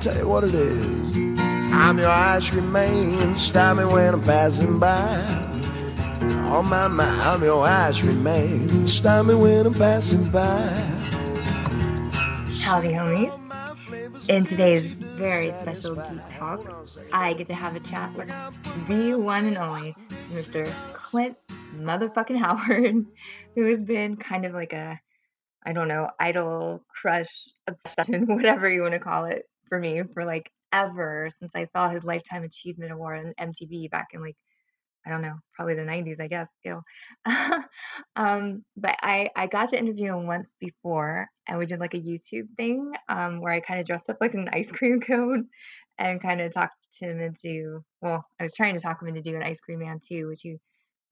tell you what it is. I'm your ice cream man, stop me when I'm passing by. Oh my, my, I'm your ice cream man, stop me when I'm passing by. Howdy, homies. In today's very special Geek Talk, I get to have a chat with the one and only Mr. Clint motherfucking Howard, who has been kind of like a, I don't know, idol crush obsession, whatever you want to call it, for me for like ever since I saw his Lifetime Achievement Award on MTV back in like I don't know, probably the 90s, I guess. Ew. um, but I, I got to interview him once before, and we did like a YouTube thing um, where I kind of dressed up like an ice cream cone and kind of talked to him into, well, I was trying to talk him into doing an Ice Cream Man too, which he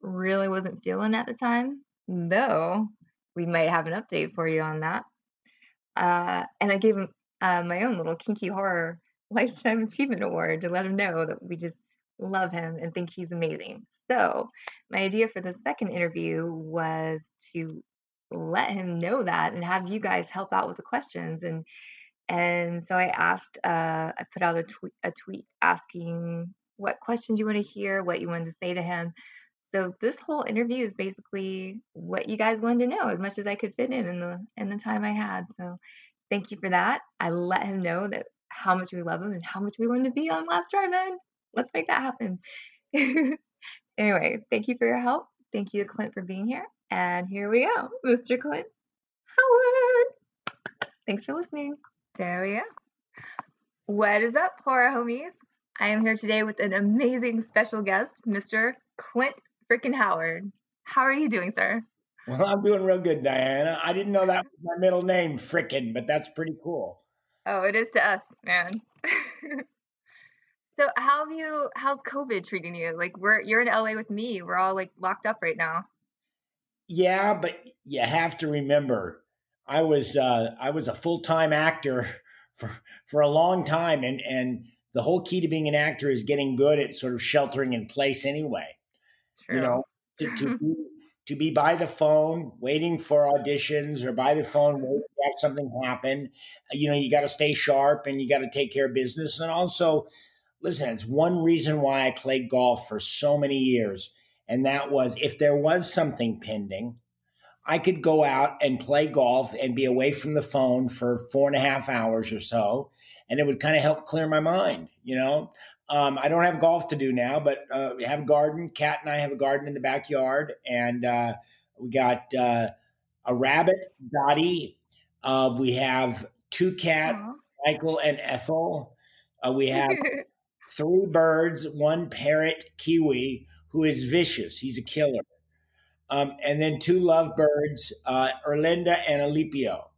really wasn't feeling at the time, though we might have an update for you on that. Uh, and I gave him uh, my own little kinky horror lifetime achievement award to let him know that we just love him and think he's amazing. So, my idea for the second interview was to let him know that and have you guys help out with the questions and and so I asked uh, I put out a tweet a tweet asking what questions you want to hear, what you wanted to say to him. So this whole interview is basically what you guys wanted to know as much as I could fit in in the in the time I had. So thank you for that. I let him know that how much we love him and how much we want to be on Last Drive-In let's make that happen. anyway, thank you for your help. Thank you Clint for being here. And here we go, Mr. Clint Howard. Thanks for listening. There we go. What is up, horror homies? I am here today with an amazing special guest, Mr. Clint freaking Howard. How are you doing, sir? Well, I'm doing real good, Diana. I didn't know that was my middle name, frickin', but that's pretty cool. Oh, it is to us, man. So how have you how's COVID treating you? Like we're you're in LA with me. We're all like locked up right now. Yeah, but you have to remember I was uh I was a full-time actor for for a long time and and the whole key to being an actor is getting good at sort of sheltering in place anyway. True. You know, to, to to be by the phone waiting for auditions or by the phone waiting to have something happen. Uh, you know, you got to stay sharp and you got to take care of business and also listen, it's one reason why I played golf for so many years. And that was if there was something pending, I could go out and play golf and be away from the phone for four and a half hours or so. And it would kind of help clear my mind, you know? Um, I don't have golf to do now, but uh, we have a garden. Kat and I have a garden in the backyard. And uh, we got uh, a rabbit, Dottie. Uh, we have two cats, Michael and Ethel. Uh, we have three birds, one parrot, kiwi, who is vicious. He's a killer. Um, and then two lovebirds, uh, Erlinda and Alipio.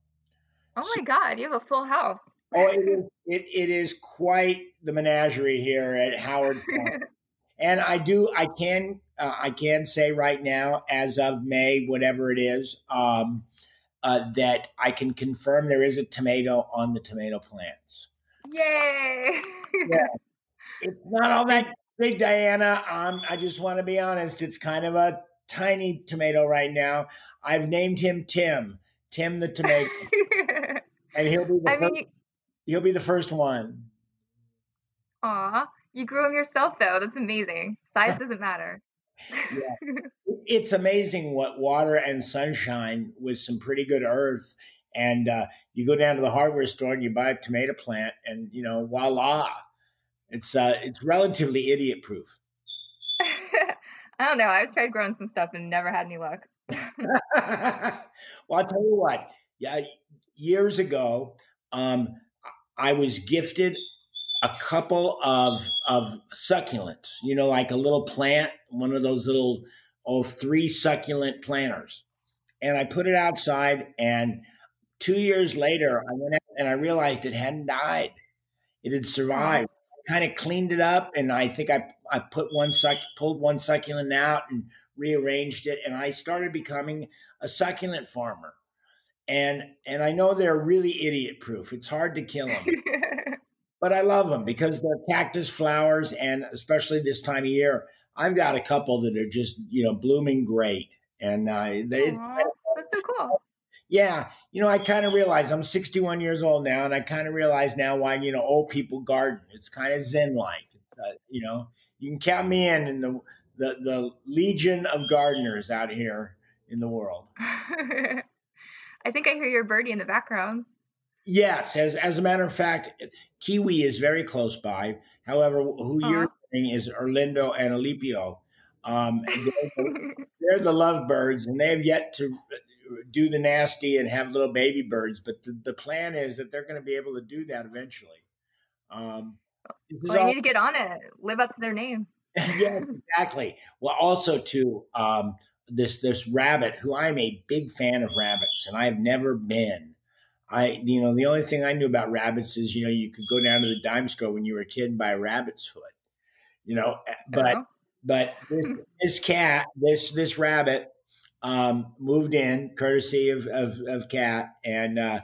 Oh my God, you have a full house. oh, it is, it, it is quite the menagerie here at Howard and I do, I can, uh, I can say right now, as of May, whatever it is, um, uh, that I can confirm there is a tomato on the tomato plants. Yay! yeah, it's not all that big, Diana. Um, I just want to be honest. It's kind of a tiny tomato right now. I've named him Tim, Tim the tomato, and he'll be the I first, mean, he'll be the first one. Aw, you grew them yourself though. That's amazing. Size doesn't matter. Yeah. It's amazing what water and sunshine with some pretty good earth. And uh, you go down to the hardware store and you buy a tomato plant, and you know, voila, it's uh, it's relatively idiot proof. I don't know. I've tried growing some stuff and never had any luck. well, I'll tell you what. Yeah, years ago, um, I was gifted a couple of of succulents. You know, like a little plant, one of those little oh three succulent planters, and I put it outside. And two years later, I went out and I realized it hadn't died; it had survived. Kind of cleaned it up, and I think I I put one suck pulled one succulent out and rearranged it, and I started becoming a succulent farmer. And and I know they're really idiot proof. It's hard to kill them but I love them because they're cactus flowers, and especially this time of year, I've got a couple that are just you know blooming great, and uh, they. Aw, that's so cool. Yeah, you know, I kind of realize I'm 61 years old now, and I kind of realize now why you know old people garden. It's kind of zen like. Uh, you know, you can count me in in the the the legion of gardeners out here in the world. I think I hear your birdie in the background. Yes, as as a matter of fact, Kiwi is very close by. However, who uh-huh. you're saying is Orlando and Alipio. Um, they're, they're, the lovebirds, and they have yet to do the nasty and have little baby birds. But the, the plan is that they're going to be able to do that eventually. Um, well, all, need to get on it. Live up to their name. yeah, exactly. Well, also to um, this this rabbit, who I'm a big fan of rabbits, and I've never been. I, you know, the only thing I knew about rabbits is, you know, you could go down to the dime store when you were a kid and buy a rabbit's foot, you know, eh, but, but this, this cat, this, this rabbit, um, moved in courtesy of, of, of cat. And, uh,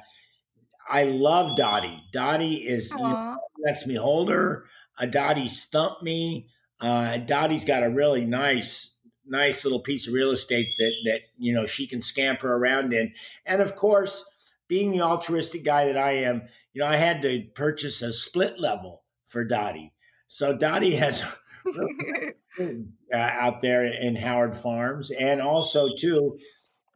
I love Dottie. Dottie is, you know, lets me hold her. Uh, Dottie stumped me. Uh, Dottie's got a really nice, nice little piece of real estate that that you know she can scamper around in. And of course, being the altruistic guy that I am, you know, I had to purchase a split level for Dottie. So Dottie has uh, out there in Howard Farms, and also too.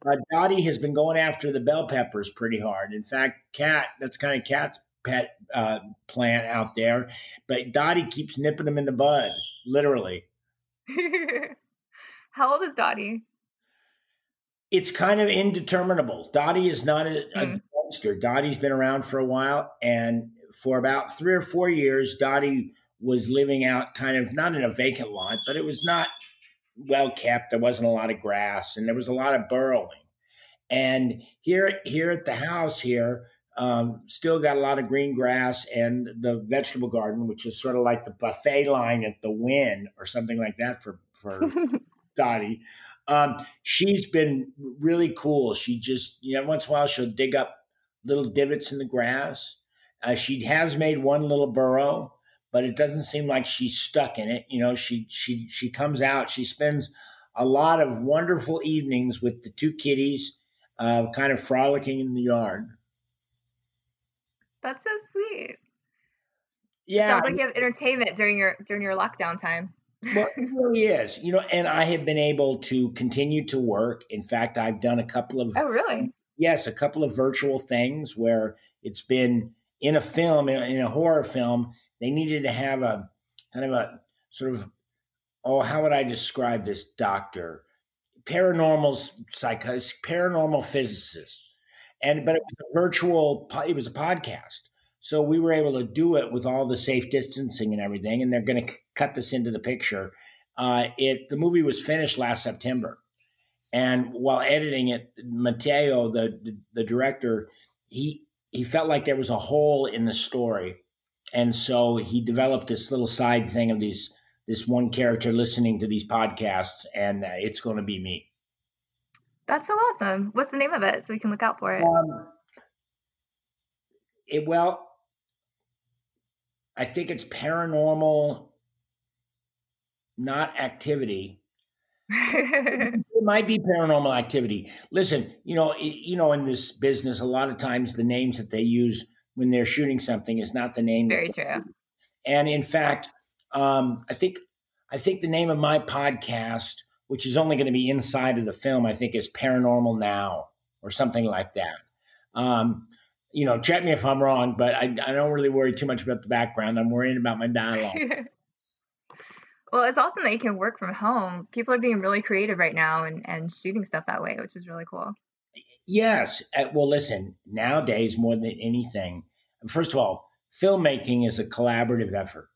Uh, Dottie has been going after the bell peppers pretty hard. In fact, Kat, that's kind of Kat's pet uh, plant out there, but Dottie keeps nipping them in the bud, literally. How old is Dottie? It's kind of indeterminable. Dottie is not a, mm. a youngster. Dottie's been around for a while, and for about three or four years, Dottie was living out kind of not in a vacant lot, but it was not well kept. There wasn't a lot of grass, and there was a lot of burrowing. And here, here at the house here, um, still got a lot of green grass and the vegetable garden, which is sort of like the buffet line at the Wynn or something like that for for Dottie. Um, she's been really cool. She just you know once in a while she'll dig up little divots in the grass. Uh, she has made one little burrow, but it doesn't seem like she's stuck in it. You know, she she she comes out. She spends a lot of wonderful evenings with the two kitties, uh, kind of frolicking in the yard. That's so sweet. Yeah. Sounds like you have entertainment during your during your lockdown time. Well, it really is. You know, and I have been able to continue to work. In fact, I've done a couple of Oh, really? Yes, a couple of virtual things where it's been in a film, in a, in a horror film, they needed to have a kind of a sort of oh, how would I describe this doctor? Paranormal psychos, paranormal physicist and but it was a virtual it was a podcast so we were able to do it with all the safe distancing and everything and they're going to c- cut this into the picture uh, it the movie was finished last september and while editing it mateo the, the, the director he he felt like there was a hole in the story and so he developed this little side thing of these this one character listening to these podcasts and uh, it's going to be me that's so awesome. What's the name of it so we can look out for it? Um, it well, I think it's paranormal, not activity. it might be paranormal activity. Listen, you know, you know, in this business, a lot of times the names that they use when they're shooting something is not the name. Very true. And in fact, um, I think I think the name of my podcast which is only going to be inside of the film, I think is Paranormal Now or something like that. Um, you know, check me if I'm wrong, but I, I don't really worry too much about the background. I'm worrying about my dialogue. well, it's awesome that you can work from home. People are being really creative right now and, and shooting stuff that way, which is really cool. Yes. Uh, well, listen, nowadays, more than anything, first of all, filmmaking is a collaborative effort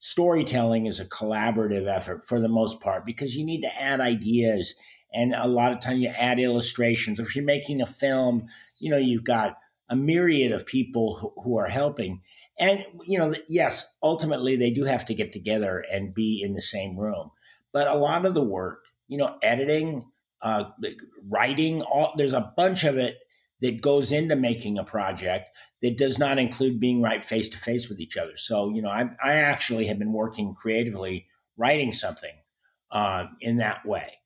storytelling is a collaborative effort for the most part because you need to add ideas and a lot of time you add illustrations if you're making a film you know you've got a myriad of people who, who are helping. And you know yes ultimately they do have to get together and be in the same room. But a lot of the work you know editing uh, writing all there's a bunch of it that goes into making a project that does not include being right face to face with each other. So, you know, I, I actually have been working creatively, writing something uh, in that way,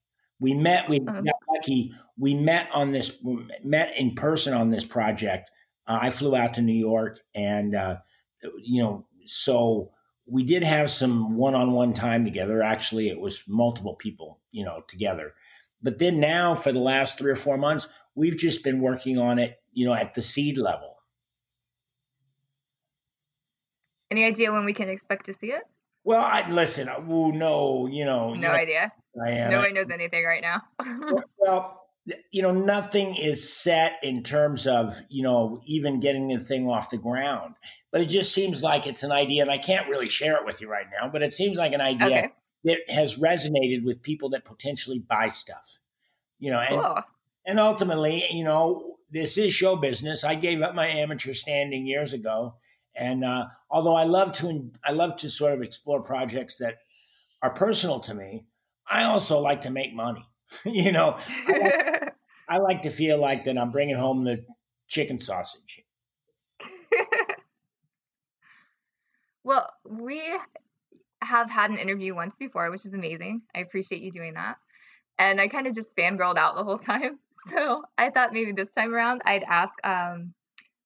We met. We Uh-huh. got lucky. We met on this. Met in person on this project. Uh, I flew out to New York, and uh, you know, so we did have some one-on-one time together. Actually, it was multiple people, you know, together. But then now, for the last three or four months, we've just been working on it, you know, at the seed level. Any idea when we can expect to see it? Well, I listen. Oh no, you know, No you know, idea. Diana, Nobody knows anything right now. Well, you know, nothing is set in terms of, you know, even getting the thing off the ground. But it just seems like it's an idea, and I can't really share it with you right now, but it seems like an idea okay. that has resonated with people that potentially buy stuff. You know, and, Cool. and ultimately, you know, this is show business. I gave up my amateur standing years ago. And uh, although I love to, I love to sort of explore projects that are personal to me, I also like to make money. you know, I like to feel like that I'm bringing home the chicken sausage. well, we have had an interview once before, which is amazing. I appreciate you doing that. And I kind of just fangirled out the whole time. So I thought maybe this time around I'd ask um,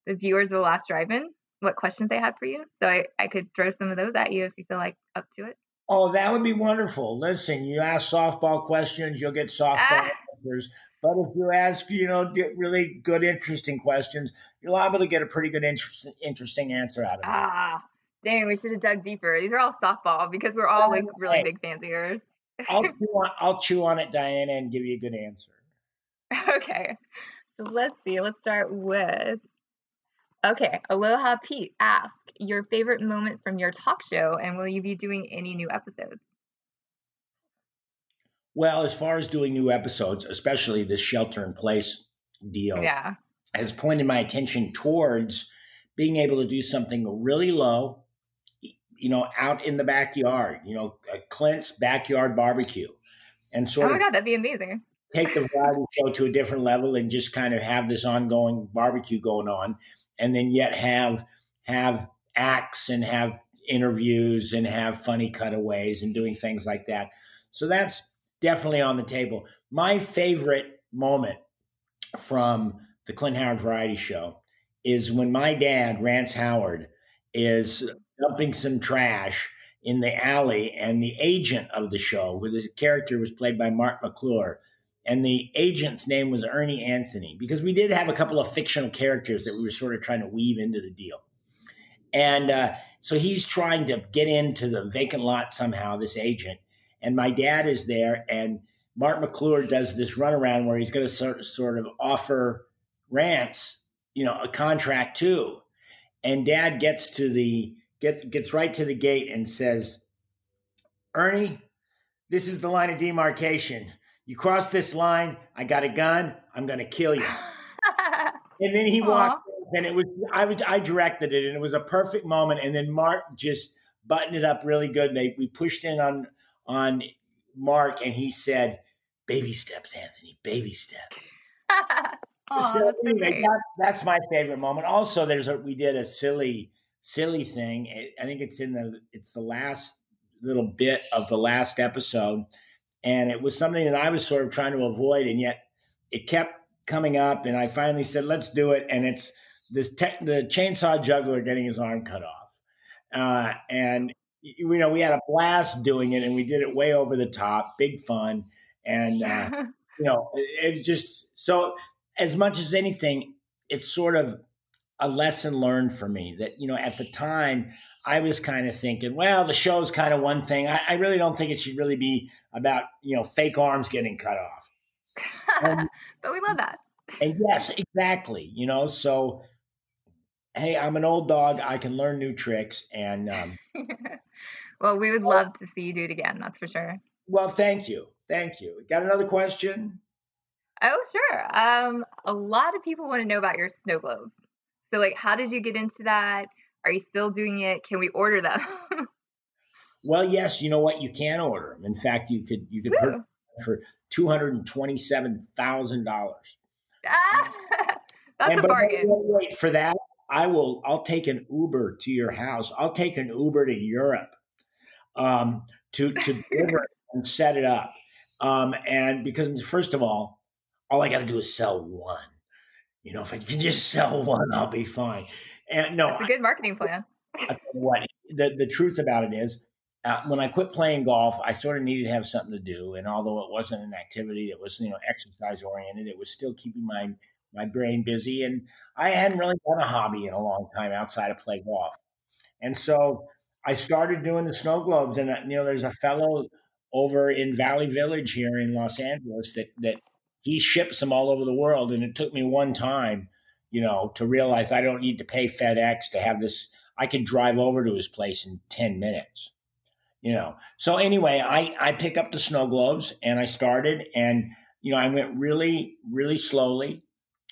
the viewers of the last drive-in what questions they had for you. So I, I could throw some of those at you if you feel like up to it. Oh, that would be wonderful. Listen, you ask softball questions, you'll get softball Ah. answers. But if you ask, you know, get really good, interesting questions, you're liable to get a pretty good, interest, interesting answer out of it. Ah, dang, we should have dug deeper. These are all softball because we're all like really big fans of yours. I'll, chew on, I'll chew on it, Diana, and give you a good answer. Okay, so let's see. Let's start with. Okay, Aloha Pete ask your favorite moment from your talk show, and will you be doing any new episodes? Well, as far as doing new episodes, especially this shelter in place deal, Yeah. has pointed my attention towards being able to do something really low, you know, out in the backyard, you know, a Clint's backyard barbecue, and sort Oh my of god, that'd be amazing. take the variety show to a different level and just kind of have this ongoing barbecue going on, and then yet have have acts and have interviews and have funny cutaways and doing things like that. So that's definitely on the table. My favorite moment from the Clint Howard Variety Show is when my dad, Rance Howard, is dumping some trash in the alley, and the agent of the show, who this character was played by Marc McClure, and the agent's name was Ernie Anthony, because we did have a couple of fictional characters that we were sort of trying to weave into the deal. And uh, so he's trying to get into the vacant lot somehow, this agent. And my dad is there, and Marc McClure does this runaround where he's going to sort, sort of offer Rance, you know, a contract too. And dad gets to the get gets right to the gate and says, Ernie, this is the line of demarcation. You cross this line, I got a gun, I'm gonna kill you. And then he Aw. walked, and it was I was I directed it, and it was a perfect moment. And then Marc just buttoned it up really good. And they we pushed in on on Marc, and he said, "Baby steps, Anthony, baby steps." Aw, So that's anyway, that- that's my favorite moment. Also, there's a we did a silly silly thing. I think it's in the it's the last little bit of the last episode, and it was something that I was sort of trying to avoid, and yet it kept coming up, and I finally said, "Let's do it." And it's this te- the chainsaw juggler getting his arm cut off, uh, and you know we had a blast doing it, and we did it way over the top, big fun, and. Uh, you know, it, it just so as much as anything, it's sort of a lesson learned for me that you know at the time I was kind of thinking, well, the show's kind of one thing. I, I really don't think it should really be about you know fake arms getting cut off. Um, but we love that. And yes, exactly. You know, so hey, I'm an old dog. I can learn new tricks, and um, well, we would love to see you do it again. That's for sure. well, thank you, thank you. Got another question? Oh, sure. Um, a lot of people want to know about your snow globes. So, like, how did you get into that? Are you still doing it? Can we order them? Well, yes. You know what? You can order them. In fact, you could you could purchase them for two hundred and twenty seven thousand dollars. Ah, that's And a bargain. wait, for that, I will. I'll take an Uber to your house. I'll take an Uber to Europe um, to to deliver it and set it up. Um, and because first of all, all I got to do is sell one. You know, if I can just sell one, I'll be fine. And no, That's a good marketing plan. What the the truth about it is, uh, when I quit playing golf, I sort of needed to have something to do. And although it wasn't an activity that was you know exercise oriented, it was still keeping my my brain busy. And I hadn't really done a hobby in a long time outside of play golf. And so I started doing the snow globes. And uh, you know, there's a fellow over in Valley Village here in Los Angeles that that he ships them all over the world. And it took me one time, you know, to realize I don't need to pay FedEx to have this. I can drive over to his place in 10 minutes you know. So anyway, I I pick up the snow globes and I started, and you know I went really really slowly,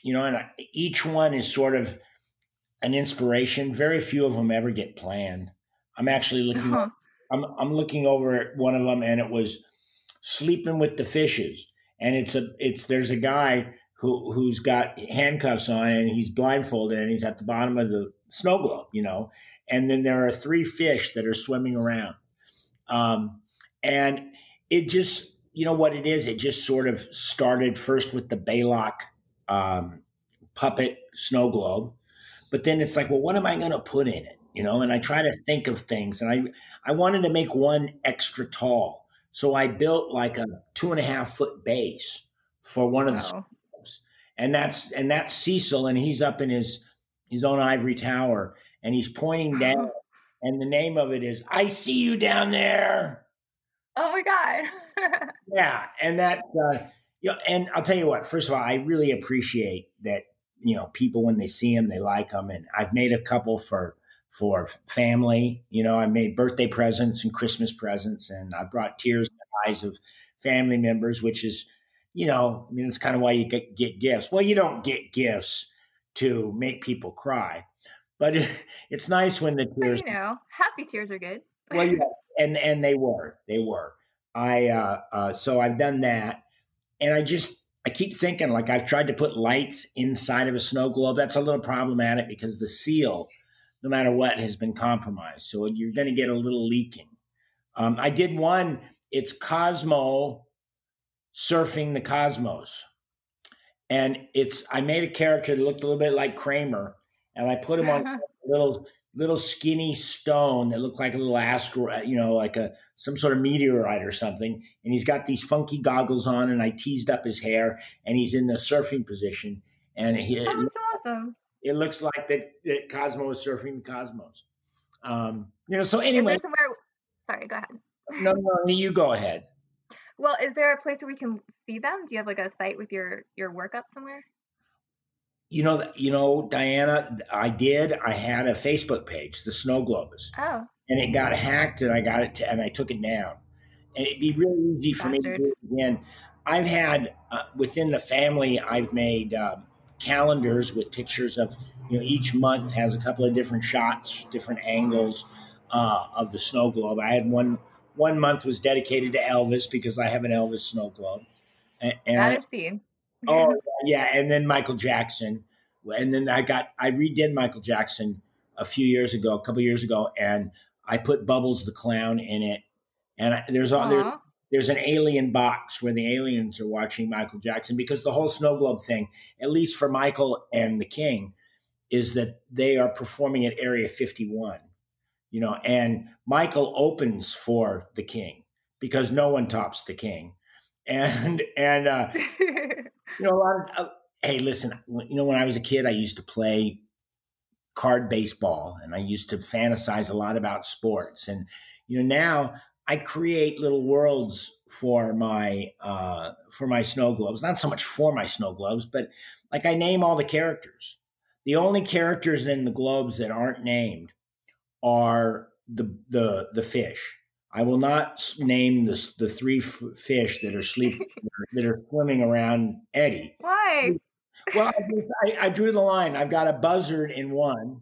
you know, and I, each one is sort of an inspiration. Very few of them ever get planned. I'm actually looking. Uh-huh. I'm I'm looking over at one of them, and it was sleeping with the fishes, and it's a it's there's a guy who who's got handcuffs on and he's blindfolded and he's at the bottom of the snow globe, you know, and then there are three fish that are swimming around um, and it just, you know what it is? It just sort of started first with the Balok um, puppet snow globe. But then it's like, well, what am I going to put in it? You know, and I try to think of things, and I I wanted to make one extra tall, so I built like a two and a half foot base for one of wow. the, and that's and that's Cecil, and he's up in his his own ivory tower, and he's pointing down and the name of it is "I See You Down There." Oh my god! yeah, and that uh, you know, and I'll tell you what. First of all, I really appreciate that you know people when they see him they like him, and I've made a couple for for family. You know, I made birthday presents and Christmas presents, and I brought tears in the eyes of family members, which is, you know, I mean, it's kind of why you get, get gifts. Well, you don't get gifts to make people cry but it, it's nice when the tears. you know, happy tears are good. well, yeah, and and they were, they were. I uh, uh, so I've done that, and I just I keep thinking like I've tried to put lights inside of a snow globe. That's a little problematic because the seal, no matter what, has been compromised. So you're going to get a little leaking. Um, I did one. It's Cosmo surfing the cosmos, and it's I made a character that looked a little bit like Kramer and I put him on a little little skinny stone that looked like a little asteroid, you know, like a some sort of meteorite or something. And he's got these funky goggles on, and I teased up his hair, and he's in the surfing position, and he. That's awesome. It looks like that, that Cosmo is surfing the cosmos. Um, you know, so anyway. Somewhere, sorry, go ahead. No, no, you go ahead. Well, is there a place where we can see them? Do you have like a site with your your work up somewhere? You know, you know, Diana, I did. I had a Facebook page, the Snow Globers. Oh. And it got hacked, and I got it, to, and I took it down. And it'd be really easy for Bastard. me to do it again. I've had uh, within the family, I've made uh, calendars with pictures of you know each month has a couple of different shots, different angles uh, of the snow globe. I had one one month was dedicated to Elvis because I have an Elvis snow globe. And, and that I've seen. Oh yeah, and then Michael Jackson, and then I got I redid Michael Jackson a few years ago, a couple years ago, and I put Bubbles the clown in it, and I, there's all there, there's an alien box where the aliens are watching Michael Jackson because the whole snow globe thing, at least for Michael and the King, is that they are performing at Area 51, you know, and Michael opens for the King because no one tops the King, and and uh, you know, a lot of, uh, hey, listen, you know, when I was a kid, I used to play card baseball and I used to fantasize a lot about sports. And, you know, now I create little worlds for my, uh, for my snow globes, not so much for my snow globes, but like I name all the characters. The only characters in the globes that aren't named are the, the, the fish. I will not name the the three f- fish that are sleeping that are swimming around Eddie. Why? Well, I, I, drew the line. I've got a buzzard in one,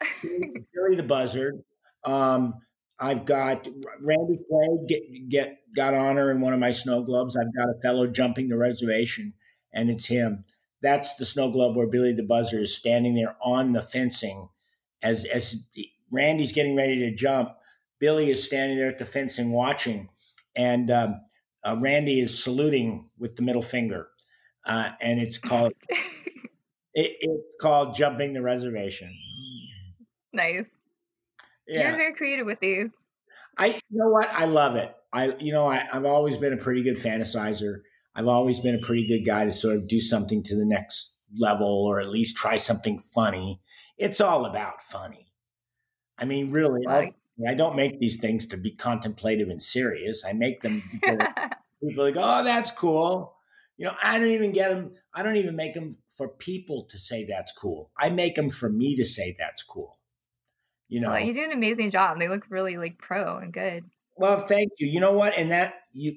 Billy the buzzard. Um, I've got Randy Clay get, get got honor in one of my snow globes. I've got a fellow jumping the reservation, and it's him. That's the snow globe where Billy the Buzzer is standing there on the fencing as as Randy's getting ready to jump Billy is standing there at the fencing watching, and um, uh, Randy is saluting with the middle finger, uh, and it's called it, it's called jumping the reservation. Nice. Yeah. You're very creative with these. I you know what I love it. I you know I, I've always been a pretty good fantasizer. I've always been a pretty good guy to sort of do something to the next level or at least try something funny. It's all about funny. I mean, really, right. I, I don't make these things to be contemplative and serious. I make them people like, oh, that's cool. You know, I don't even get them. I don't even make them for people to say that's cool. I make them for me to say that's cool. You know, well, you do an amazing job. They look really like pro and good. Well, thank you. You know what? And that you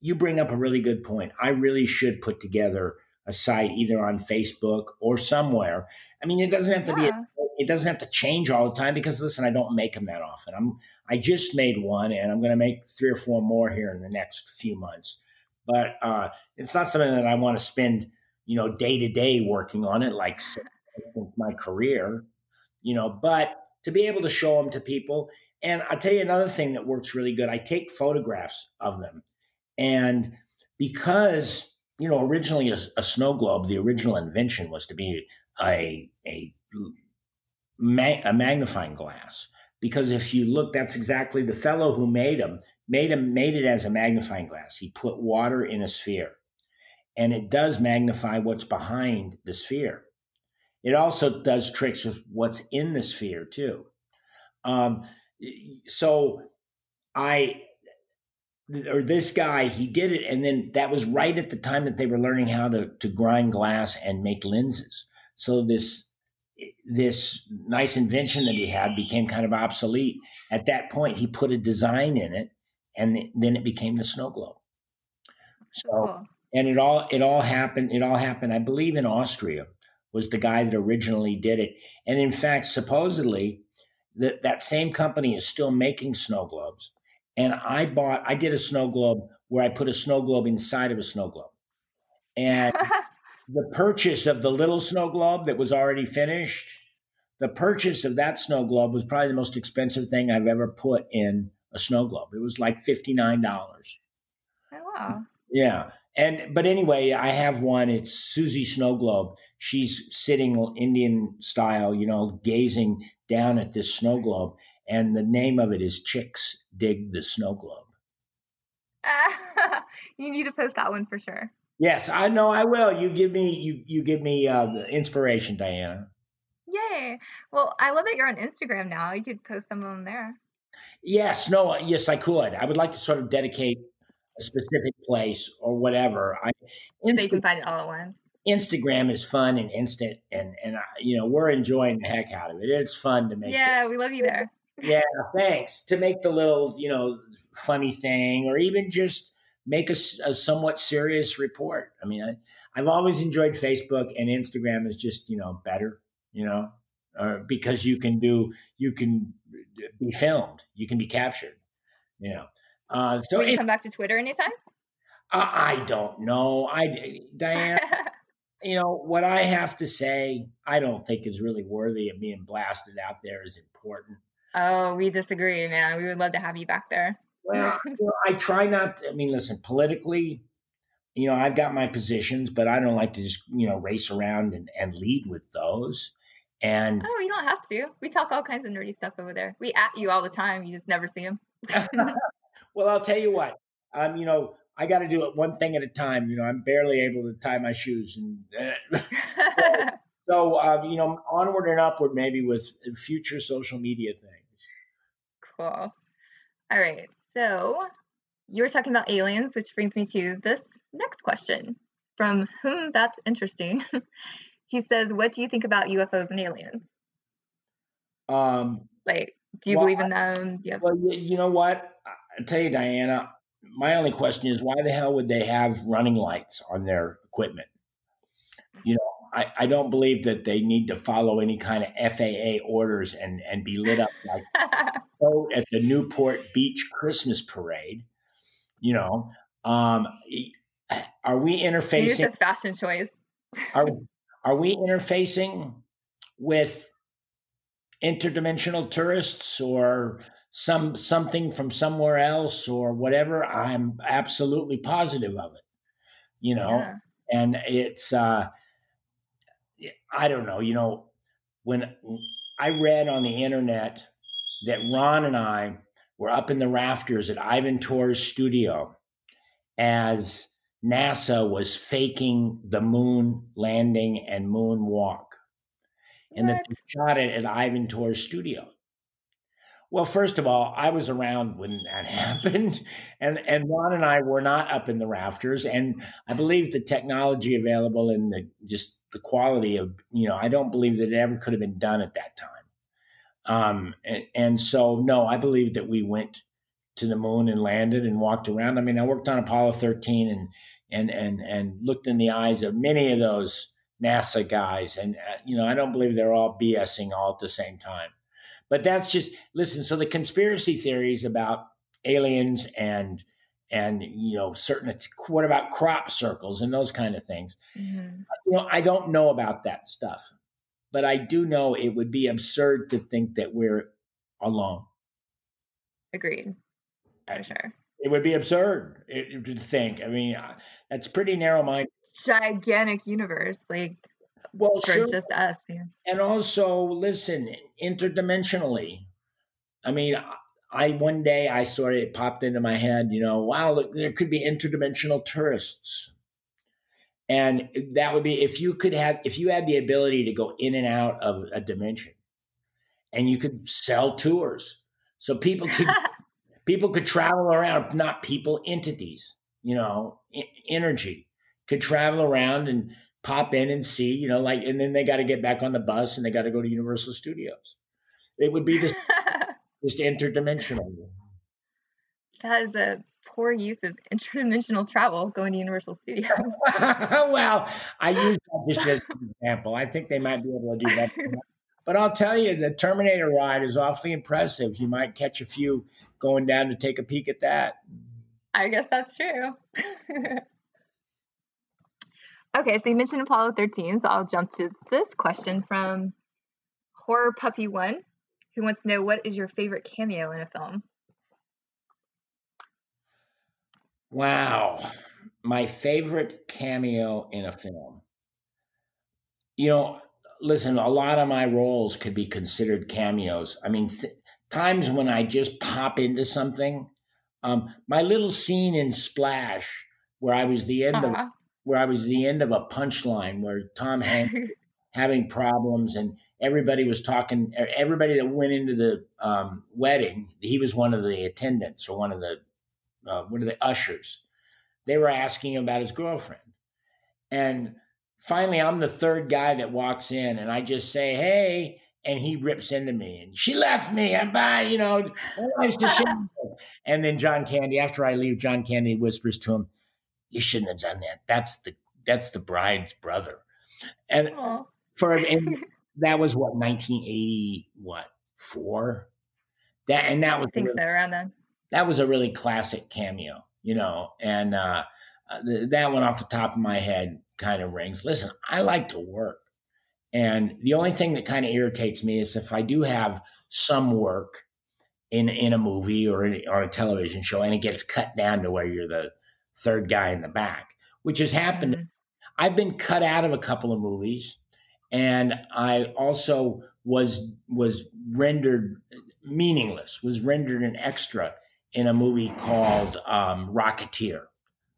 you bring up a really good point. I really should put together a site either on Facebook or somewhere. I mean, it doesn't have to yeah. be it doesn't have to change all the time because listen, I don't make them that often. I'm I just made one and I'm going to make three or four more here in the next few months. But uh, it's not something that I want to spend, you know, day to day working on it like my career, you know, but to be able to show them to people. And I'll tell you another thing that works really good. I take photographs of them. And because, you know, originally a, a snow globe, the original invention was to be a, a, a magnifying glass. Because if you look, that's exactly the fellow who made them, made him, made it as a magnifying glass. He put water in a sphere and it does magnify what's behind the sphere. It also does tricks with what's in the sphere too. Um, so I or this guy he did it and then that was right at the time that they were learning how to, to grind glass and make lenses so this this nice invention that he had became kind of obsolete at that point he put a design in it and then it became the snow globe so cool. and it all it all happened it all happened i believe in austria was the guy that originally did it. And in fact, supposedly, that that same company is still making snow globes. And I bought, I did a snow globe where I put a snow globe inside of a snow globe. And the purchase of the little snow globe that was already finished, the purchase of that snow globe was probably the most expensive thing I've ever put in a snow globe. It was like $59. Oh, wow. Yeah. And but anyway, I have one. It's Susie Snow Globe. She's sitting Indian style, you know, gazing down at this snow globe, and the name of it is Chicks Dig the Snow Globe. Uh, you need to post that one for sure. Yes, I know I will. You give me you you give me uh, inspiration, Diana. Yay! Well, I love that you're on Instagram now. You could post some of them there. Yes, no, yes, I could. I would like to sort of dedicate specific place or whatever. I Insta- so you can find it all at once. Instagram is fun and instant, and and uh, you know we're enjoying the heck out of it. It's fun to make. Yeah, it. we love you there. yeah, thanks to make the little you know funny thing, or even just make a, a somewhat serious report. I mean, I, I've always enjoyed Facebook, and Instagram is just you know better. You know, or because you can do you can be filmed, you can be captured. You know, uh, so Will you it, come back to Twitter anytime? I, I don't know. I Diane, you know what I have to say. I don't think is really worthy of being blasted out there is important. Oh, we disagree, man. We would love to have you back there. Well, you know, I try not. I mean, listen, politically, you know, I've got my positions, but I don't like to just you know race around and, and lead with those. And oh, you don't have to. We talk all kinds of nerdy stuff over there. We at you all the time. You just never see them. Well, I'll tell you what. Um, you know, I got to do it one thing at a time. You know, I'm barely able to tie my shoes, and uh, so uh, you know, onward and upward, maybe with future social media things. Cool. All right. So you were talking about aliens, which brings me to this next question from whom that's interesting. he says, "What do you think about UFOs and aliens?" Um, like, do you well, believe in them? You have- well, you know what? I tell you, Diana, my only question is why the hell would they have running lights on their equipment? You know, I, I don't believe that they need to follow any kind of FAA orders and, and be lit up like at the Newport Beach Christmas parade. You know, um, are we interfacing? fashion choice. are are we interfacing with interdimensional tourists or some something from somewhere else or whatever, I'm absolutely positive of it. You know, yeah. and it's uh, I don't know. You know, when I read on the internet that Ron and I were up in the rafters at Ivan Tors' studio as NASA was faking the moon landing and moon walk, and that they shot it at Ivan Tors' studio. Well, first of all, I was around when that happened, and and Ron and I were not up in the rafters, and I believe the technology available and the just the quality of you know I don't believe that it ever could have been done at that time. Um, and, and so no, I believe that we went to the moon and landed and walked around. I mean, I worked on Apollo 13 and and and and looked in the eyes of many of those NASA guys, and uh, you know, I don't believe they're all BSing all at the same time. But that's just listen. So the conspiracy theories about aliens and and you know certain what about crop circles and those kind of things. Mm-hmm. You know, I don't know about that stuff, but I do know it would be absurd to think that we're alone. Agreed. For sure. It would be absurd to think. I mean, uh, that's pretty narrow minded. Gigantic universe, like well, for sure. just us. Yeah. And also, listen, interdimensionally. I mean, I one day I sort of it popped into my head, you know, wow, look, there could be interdimensional tourists. And that would be if you could have if you had the ability to go in and out of a dimension and you could sell tours. So people could people could travel around, not people, entities, you know, energy could travel around and pop in and see, you know, like, and then they got to get back on the bus and they got to go to Universal Studios. It would be this just interdimensional. That is a poor use of interdimensional travel going to Universal Studios. well, I use that just as an example. I think they might be able to do that. But I'll tell you, the Terminator ride is awfully impressive. You might catch a few going down to take a peek at that. I guess that's true. Okay, so you mentioned Apollo 13, so I'll jump to this question from Horror Puppy One, who wants to know what is your favorite cameo in a film? Wow, my favorite cameo in a film. You know, listen, a lot of my roles could be considered cameos. I mean, th- times when I just pop into something. Um, my little scene in Splash, where I was the end uh-huh. of where I was the end of a punchline, where Tom Hanks having problems and everybody was talking. Everybody that went into the um, wedding, he was one of the attendants or one of the uh, what are the ushers. They were asking him about his girlfriend, and finally, I'm the third guy that walks in, and I just say, "Hey." And he rips into me, and she left me. I'm by, you know, and then John Candy, after I leave, John Candy whispers to him, "You shouldn't have done that. That's the that's the bride's brother." And Aww. for and that was what 1980 what four that and that was I think really, so around then. That was a really classic cameo, you know, and uh, uh that one off the top of my head kind of rings. Listen, I like to work. And the only thing that kind of irritates me is if I do have some work in in a movie or in, on a television show and it gets cut down to where you're the third guy in the back, which has happened. Mm-hmm. I've been cut out of a couple of movies and I also was was rendered meaningless, was rendered an extra in a movie called um, Rocketeer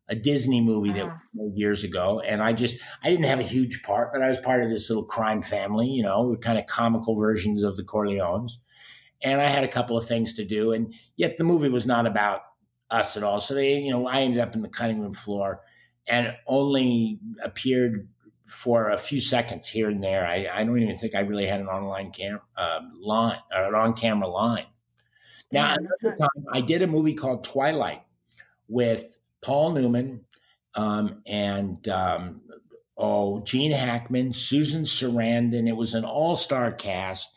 a Disney movie that uh-huh. years ago, and I just I didn't have a huge part, but I was part of this little crime family, you know, kind of comical versions of the Corleones, and I had a couple of things to do, and yet the movie was not about us at all. So they, you know, I ended up in the cutting room floor, and only appeared for a few seconds here and there. I, I don't even think I really had an online cam uh, line or an on camera line. Now, another time I did a movie called Twilight with Paul Newman, um, and um, oh, Gene Hackman, Susan Sarandon. It was an all-star cast,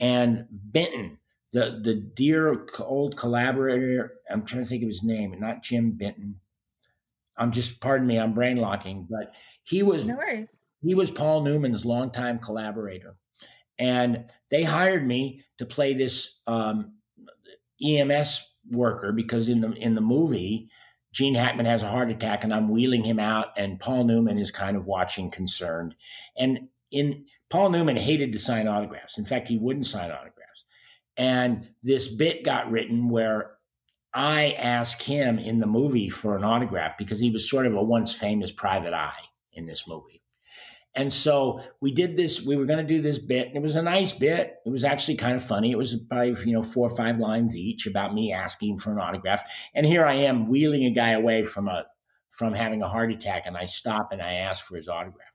and Benton, the the dear old collaborator. I'm trying to think of his name, not Jim Benton. I'm just pardon me, I'm brain locking, but he was no he was Paul Newman's longtime collaborator, and they hired me to play this um, EMS worker because in the in the movie, Gene Hackman has a heart attack and I'm wheeling him out, and Paul Newman is kind of watching concerned. And in Paul Newman hated to sign autographs. In fact, he wouldn't sign autographs. And this bit got written where I asked him in the movie for an autograph because he was sort of a once famous private eye in this movie. And so we did this, we were going to do this bit. And it was a nice bit. It was actually kind of funny. It was probably, you know, four or five lines each about me asking for an autograph. And here I am wheeling a guy away from a from having a heart attack. And I stop and I ask for his autograph.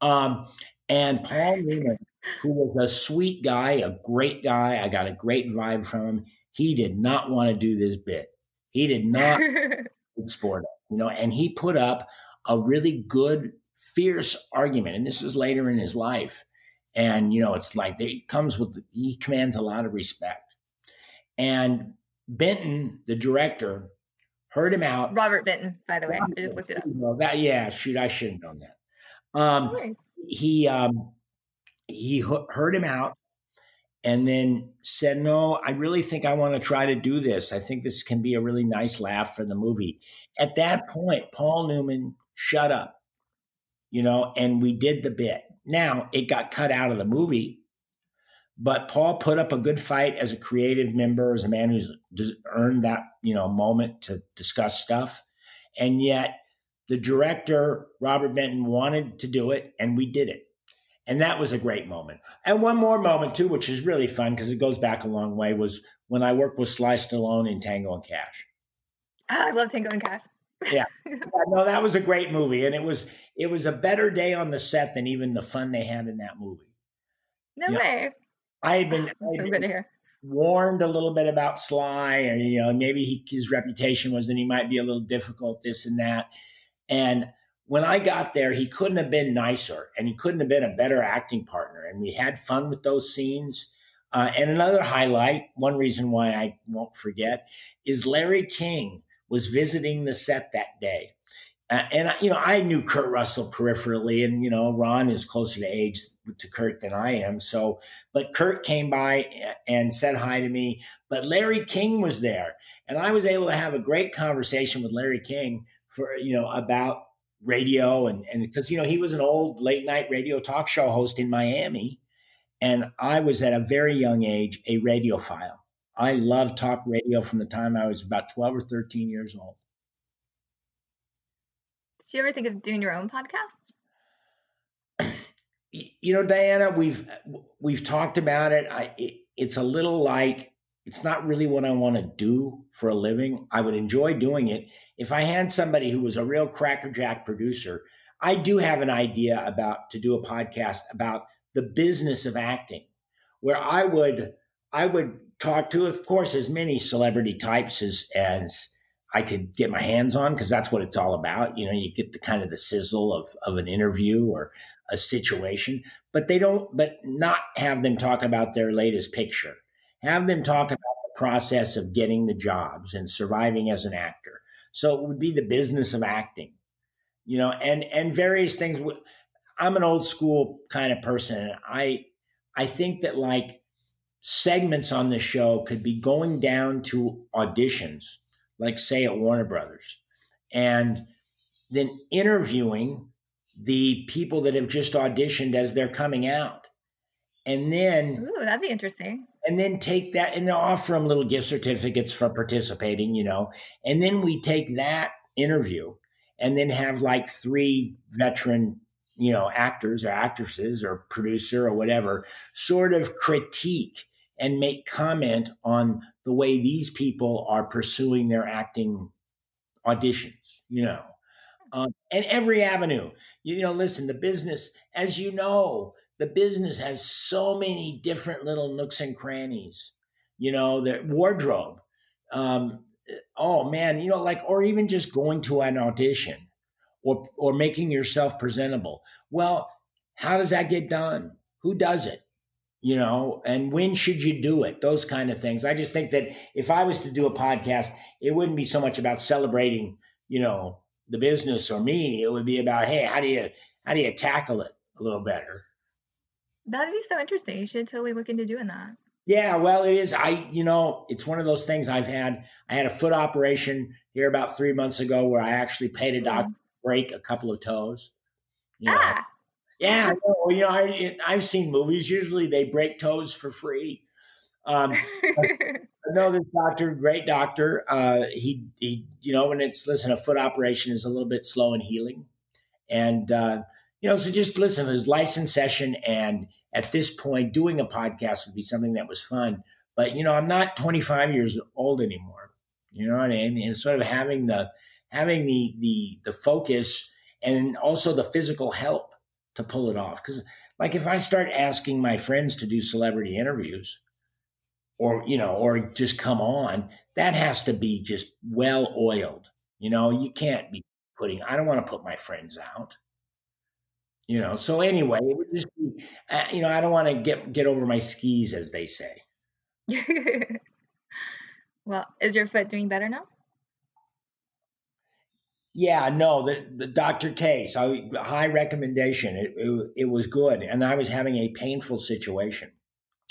Um, and Paul Newman, who was a sweet guy, a great guy, I got a great vibe from him. He did not want to do this bit. He did not sport you know, and he put up a really good, fierce argument. And this is later in his life. And, you know, it's like it comes with, he commands a lot of respect. And Benton, the director, heard him out. Robert Benton, by the way. I just looked it up. Well, that, yeah, shoot, I should have known that. Um, he um, he heard him out and then said, "No, I really think I want to try to do this. I think this can be a really nice laugh for the movie." At that point, Paul Newman shut up, you know, and we did the bit. Now it got cut out of the movie, but Paul put up a good fight as a creative member, as a man who's earned that you know moment to discuss stuff, and yet the director, Robert Benton, wanted to do it, and we did it. And that was a great moment. And one more moment, too, which is really fun because it goes back a long way, was when I worked with Sly Stallone in Tango and Cash. Oh, I love Tango and Cash. yeah. No, that was a great movie. And it was it was a better day on the set than even the fun they had in that movie. No you way. Know, I had been, so to hear. warned a little bit about Sly, and you know, maybe he, his reputation was that he might be a little difficult, this and that. And when I got there, he couldn't have been nicer and he couldn't have been a better acting partner. And we had fun with those scenes. Uh, and another highlight, one reason why I won't forget, is Larry King was visiting the set that day. Uh, and, you know, I knew Kurt Russell peripherally, and, you know, Ron is closer to age to Kurt than I am. So, but Kurt came by and said hi to me. But Larry King was there. And I was able to have a great conversation with Larry King for you know about radio and and because you know he was an old late night radio talk show host in Miami, and I was at a very young age a radiophile. I loved talk radio from the time I was about twelve or thirteen years old. Did you ever think of doing your own podcast? You know, Diana, we've we've talked about it. I it, it's a little like it's not really what I want to do for a living. I would enjoy doing it if I had somebody who was a real crackerjack producer. I do have an idea about to do a podcast about the business of acting, where I would I would talk to, of course, as many celebrity types as as I could get my hands on, because that's what it's all about. You know, you get the kind of the sizzle of of an interview or a situation, but they don't, but not have them talk about their latest picture have them talk about the process of getting the jobs and surviving as an actor. So it would be the business of acting, you know, and and various things. I'm an old school kind of person. And I I think that like segments on the show could be going down to auditions, like say at Warner Brothers, and then interviewing the people that have just auditioned as they're coming out. And then Ooh, that'd be interesting and then take that and then offer them little gift certificates for participating, you know. And then we take that interview and then have like three veteran, you know, actors or actresses or producer or whatever sort of critique and make comment on the way these people are pursuing their acting auditions, you know. Um, and every avenue, you know, listen, the business, as you know, the business has so many different little nooks and crannies. You know, the wardrobe. Um, oh man, you know, like or even just going to an audition or or making yourself presentable. Well, how does that get done? Who does it? You know, and when should you do it? Those kind of things. I just think that if I was to do a podcast, it wouldn't be so much about celebrating, you know, the business or me. It would be about, hey, how do you how do you tackle it a little better? That'd be so interesting. You should totally look into doing that. Yeah, well, it is. I, you know, it's one of those things I've had. I had a foot operation here about three months ago where I actually paid a doctor to break a couple of toes. You know. Ah, Yeah, I you know, I, I've seen movies. Usually they break toes for free. Um, I know this doctor, great doctor. Uh, he, he, you know, when it's listen, a foot operation is a little bit slow in healing, and uh, you know, so just listen. His life's in session, and at this point, doing a podcast would be something that was fun. But you know, I'm not 25 years old anymore. You know what I mean? And sort of having the having the the the focus and also the physical help to pull it off. Because like if I start asking my friends to do celebrity interviews, or you know, or just come on, that has to be just well oiled. You know, you can't be putting. I don't want to put my friends out. You know, so anyway, it would just be. Uh, you know, I don't want to get get over my skis, as they say. well, is your foot doing better now? Yeah, no, the, the Dr. K, so high recommendation. It, it, it was good. And I was having a painful situation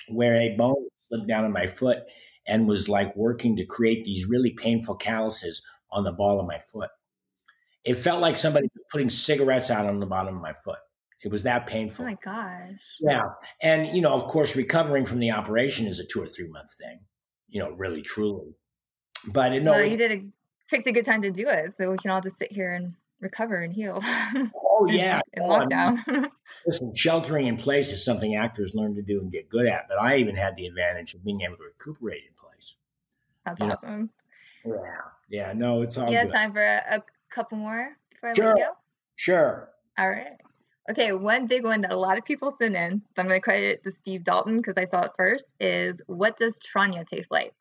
where a bone slipped down in my foot and was like working to create these really painful calluses on the ball of my foot. It felt like somebody was putting cigarettes out on the bottom of my foot. It was that oh painful. Oh my gosh. Yeah. And, you know, of course, recovering from the operation is a two or three month thing, you know, really, truly. But it, no, well, you did a picked a good time to do it, so we can all just sit here and recover and heal. oh, yeah. in oh, no, I mean, lockdown. Listen, sheltering in place is something actors learn to do and get good at, but I even had the advantage of being able to recuperate in place. That's you know, awesome. Yeah. Yeah. No, it's all You have good. time for a, a couple more before I Sure. let you go? Sure. All right. Okay, one big one that a lot of people send in, but I'm going to credit it to Steve Dalton because I saw it first, is what does Tranya taste like?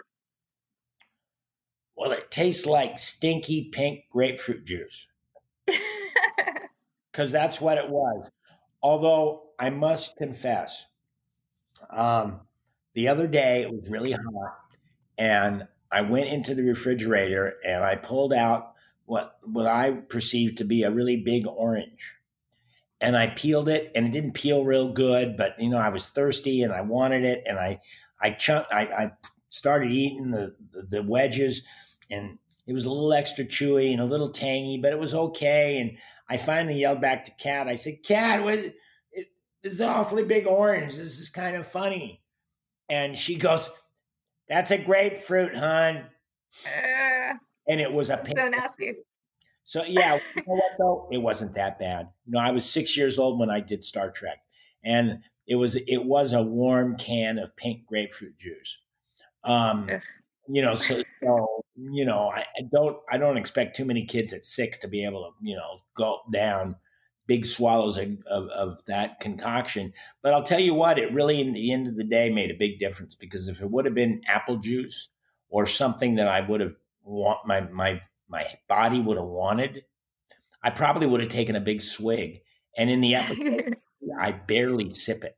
Well, it tastes like stinky pink grapefruit juice because that's what it was. Although I must confess, um, the other day it was really hot, and I went into the refrigerator and I pulled out what what I perceived to be a really big orange, and I peeled it, and it didn't peel real good, but you know I was thirsty and I wanted it, and I I chunk I, I started eating the, the the wedges, and it was a little extra chewy and a little tangy, but it was okay, and I finally yelled back to Kat. I said, "Kat, what? It, this is an awfully big orange. This is kind of funny." And she goes, "That's a grapefruit, hun." And it was a pink. so nasty. So yeah, you know what though? It wasn't that bad. You know, I was six years old when I did Star Trek, and it was it was a warm can of pink grapefruit juice. Um, you know, so, so you know, I, I don't I don't expect too many kids at six to be able to you know gulp down big swallows of, of, of that concoction. But I'll tell you what, it really, in the end of the day, made a big difference because if it would have been apple juice or something that I would have want my my my body would have wanted, I probably would have taken a big swig. And in the episode, I barely sip it.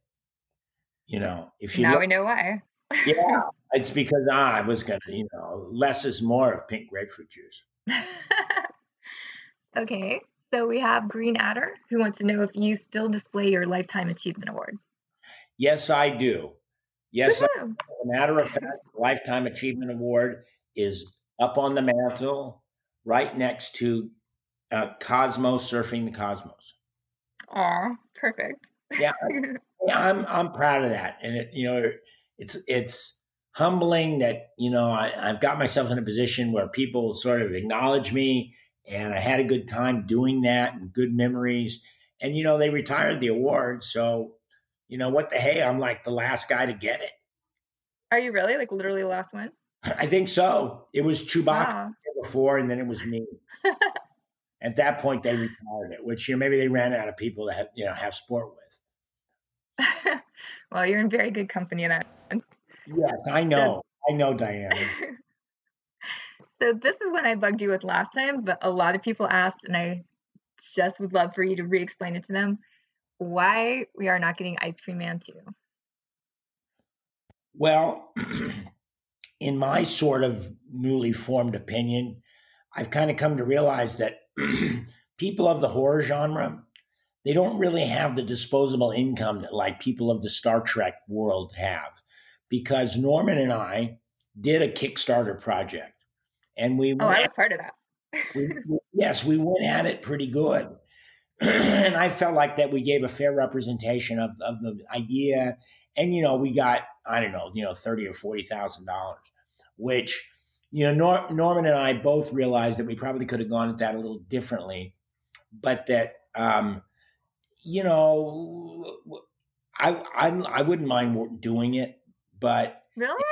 You know, if you now look, we know why. yeah, it's because ah, I was gonna, you know, less is more of pink grapefruit juice. okay, so we have Green Adder who wants to know if you still display your Lifetime Achievement Award. Yes, I do. Yes, as a matter of fact, Lifetime Achievement Award is up on the mantle, right next to uh, Cosmos surfing the cosmos. Aw, perfect. Yeah, Yeah, I'm I'm proud of that, and it, you know, it's it's humbling that you know I, I've got myself in a position where people sort of acknowledge me, and I had a good time doing that, and good memories, and you know they retired the award, so you know what the hey, I'm like the last guy to get it. Are you really? Like literally the last one? I think so. It was Chewbacca Wow. before, and then it was me. At that point, they retired it, which you know maybe they ran out of people to have you know have sport with. well, you're in very good company then. Yes, I know, I know, Diana. so this is what I bugged you with last time, but a lot of people asked, and I just would love for you to re-explain it to them. Why we are not getting Ice Cream Man 2. Well, in my sort of newly formed opinion, I've kind of come to realize that people of the horror genre, they don't really have the disposable income that like people of the Star Trek world have. because Norman and I did a Kickstarter project, and we oh, I was part of that. we, yes, we went at it pretty good. and I felt like that we gave a fair representation of, of the idea. And, you know, we got, I don't know, you know, 30 or $40,000, which, you know, Nor- Norman and I both realized that we probably could have gone at that a little differently, but that, um, you know, I, I, I wouldn't mind doing it, but. Really?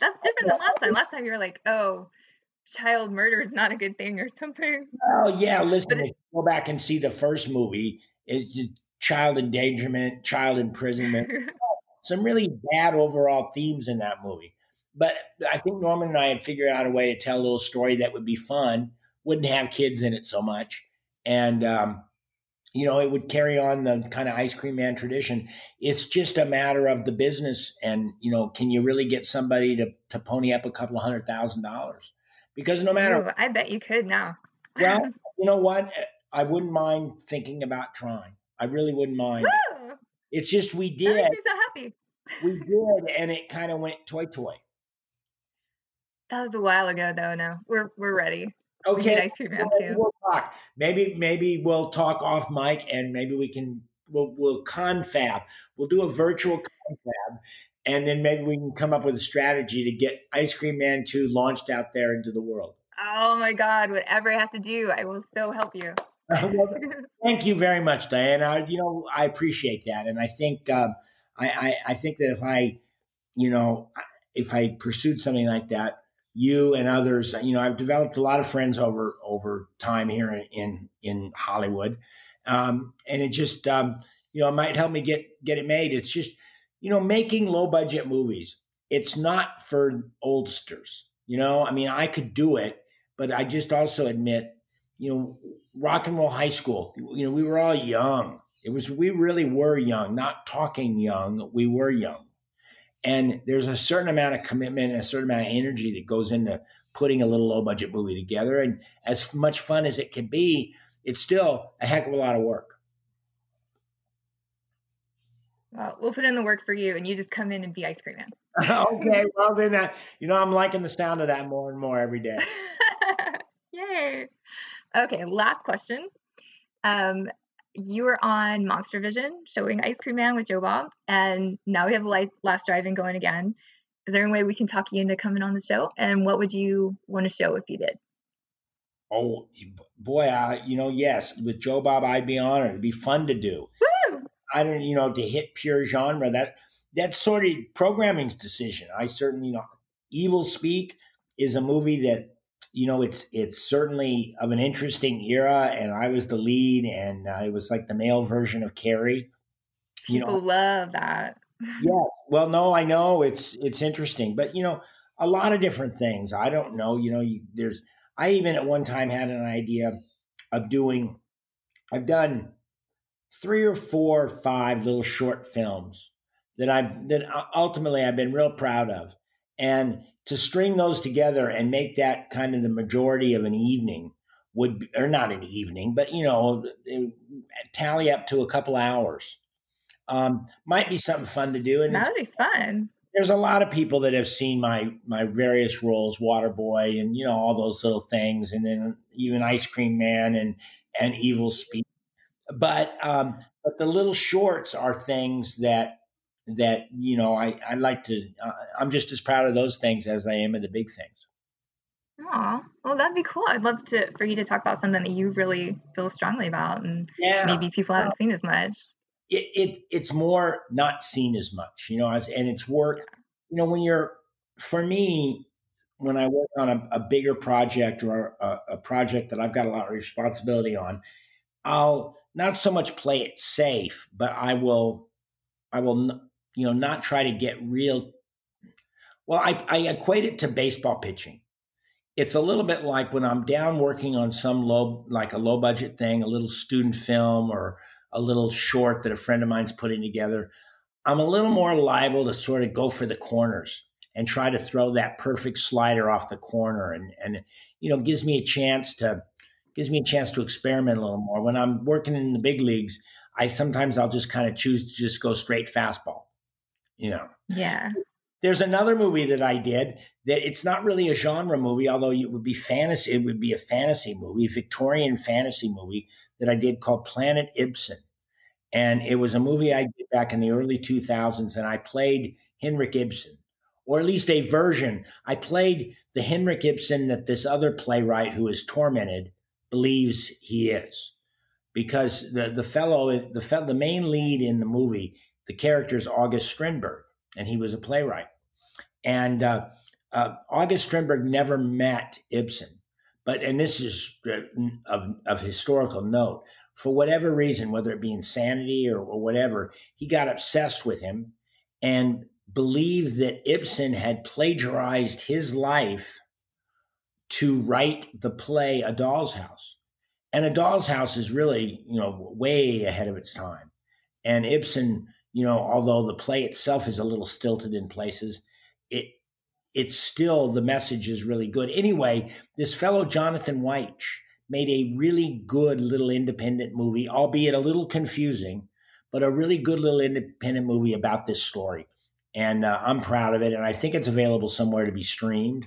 That's different than last time. Last time you were like, oh, child murder is not a good thing or something. Oh yeah, listen, it, go back and see the first movie. It's child endangerment, child imprisonment, some really bad overall themes in that movie. But I think Norman and I had figured out a way to tell a little story that would be fun, wouldn't have kids in it so much, and um, you know it would carry on the kind of ice cream man tradition. It's just a matter of the business, and you know, can you really get somebody to to pony up a couple of hundred thousand dollars? because no matter Ooh, I bet you could now. well, you know what? I wouldn't mind thinking about trying. I really wouldn't mind. Woo! It's just we did. That makes me so happy. we did, and it kind of went toy toy. That was a while ago, though. No, we're we're ready. Okay, we ice cream man too. We'll talk. Maybe maybe we'll talk off mic, and maybe we can we'll we'll confab. We'll do a virtual confab, and then maybe we can come up with a strategy to get Ice Cream Man 2 launched out there into the world. Oh my God, whatever I have to do, I will still help you. well, thank you very much, Diana. You know, I appreciate that. And I think, um, I, I, I think that if I, you know, if I pursued something like that, you and others, you know, I've developed a lot of friends over over time here in in Hollywood, um, and it just um, you know it might help me get get it made. It's just you know, making low budget movies, it's not for oldsters. You know, I mean, I could do it, but I just also admit, you know, rock and roll high school, you know, we were all young. It was, we really were young, not talking young, we were young. And there's a certain amount of commitment and a certain amount of energy that goes into putting a little low budget movie together. And as much fun as it can be, it's still a heck of a lot of work. Well, we'll put in the work for you, and you just come in and be ice cream man. okay, well then, uh, you know, I'm liking the sound of that more and more every day. Yay! Okay, last question. Um, you were on Monster Vision showing Ice Cream Man with Joe Bob, and now we have the last drive-in going again. Is there any way we can talk you into coming on the show? And what would you want to show if you did? Oh boy, uh, you know, yes, with Joe Bob, I'd be honored. It'd be fun to do. I don't, you know, to hit pure genre. That that's sort of programming's decision. I certainly, you know, Evilspeak is a movie that you know it's it's certainly of an interesting era, and I was the lead, and uh, it was like the male version of Carrie. You People know, love that. yeah. Well, no, I know it's it's interesting, but you know, a lot of different things. I don't know. You know, you, there's. I even at one time had an idea of doing. I've done three or four or five little short films that I that ultimately I've been real proud of, and to string those together and make that kind of the majority of an evening would or not an evening, but you know, tally up to a couple hours. Um, might be something fun to do, and that'd be fun. There's a lot of people that have seen my my various roles, water boy, and you know all those little things, and then even Ice Cream Man and and Evilspeak but um, but the little shorts are things that that you know I I like to. Uh, I'm just as proud of those things as I am of the big things. Oh, well, that'd be cool. I'd love to for you to talk about something that you really feel strongly about, and yeah. maybe people haven't seen as much. It, it it's more not seen as much, you know, as, and it's work. You know, when you're for me, when I work on a, a bigger project or a, a project that I've got a lot of responsibility on, I'll not so much play it safe, but I will, I will, you know, not try to get real. Well, I, I equate it to baseball pitching. It's a little bit like when I'm down working on some low, like a low budget thing, a little student film or a little short that a friend of mine's putting together. I'm a little more liable to sort of go for the corners and try to throw that perfect slider off the corner and and you know gives me a chance to gives me a chance to experiment a little more. When I'm working in the big leagues, I sometimes I'll just kind of choose to just go straight fastball. You know. Yeah. There's another movie that I did that it's not really a genre movie, although it would be fantasy. It would be a fantasy movie, Victorian fantasy movie that I did called Planet Ibsen. And it was a movie I did back in the early 2000s, and I played Henrik Ibsen, or at least a version. I played the Henrik Ibsen that this other playwright who is tormented believes he is. Because the, the fellow, the, the main lead in the movie, the character is August Strindberg, and he was a playwright. And uh, uh, August Strindberg never met Ibsen, but and this is uh, of, of historical note. For whatever reason, whether it be insanity or, or whatever, he got obsessed with him and believed that Ibsen had plagiarized his life to write the play A Doll's House. And A Doll's House is really, you know, way ahead of its time. And Ibsen, you know, although the play itself is a little stilted in places, it it's still the message is really good. Anyway, this fellow Jonathan Weitsch made a really good little independent movie, albeit a little confusing, but a really good little independent movie about this story. And uh, I'm proud of it, and I think it's available somewhere to be streamed.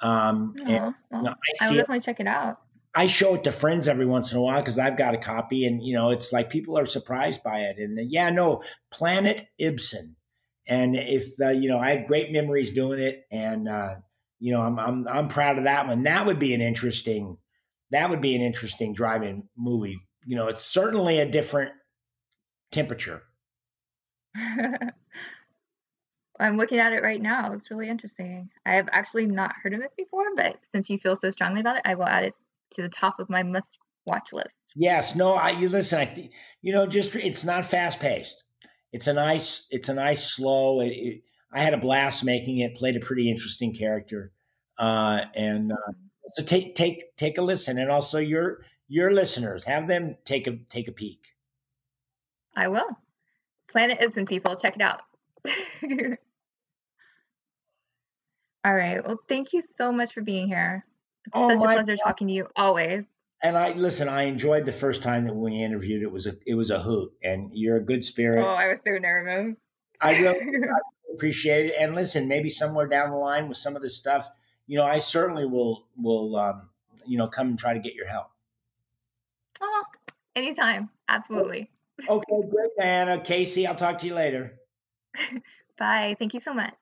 Um, oh, and, well, you know, I, I will definitely it. check it out. I show it to friends every once in a while because I've got a copy, and you know, it's like people are surprised by it. And uh, yeah, no, Planet Ibsen and if uh, you know, I had great memories doing it, and uh, you know, I'm I'm I'm proud of that one. That would be an interesting, that would be an interesting driving movie. You know, it's certainly a different temperature. I'm looking at it right now. It's really interesting. I have actually not heard of it before, but since you feel so strongly about it, I will add it to the top of my must watch list. Yes, no, I you listen. I you know, just it's not fast paced it's a nice it's a nice slow. It, it, I had a blast making it. Played a pretty interesting character, uh, and uh, so take take take a listen, and also your your listeners have them take a take a peek. I will. Planet Ibsen people, check it out. All right. Well, thank you so much for being here. It's oh, such a pleasure God. talking to you always and I listen. I enjoyed the first time that we interviewed. It was a it was a hoot, and you're a good spirit. Oh, I was so nervous. I really appreciate it. And listen, maybe somewhere down the line with some of this stuff, you know, I certainly will will um, you know come and try to get your help. Oh, anytime, absolutely. Okay, great, man. Uh, Casey, I'll talk to you later. Bye. Thank you so much.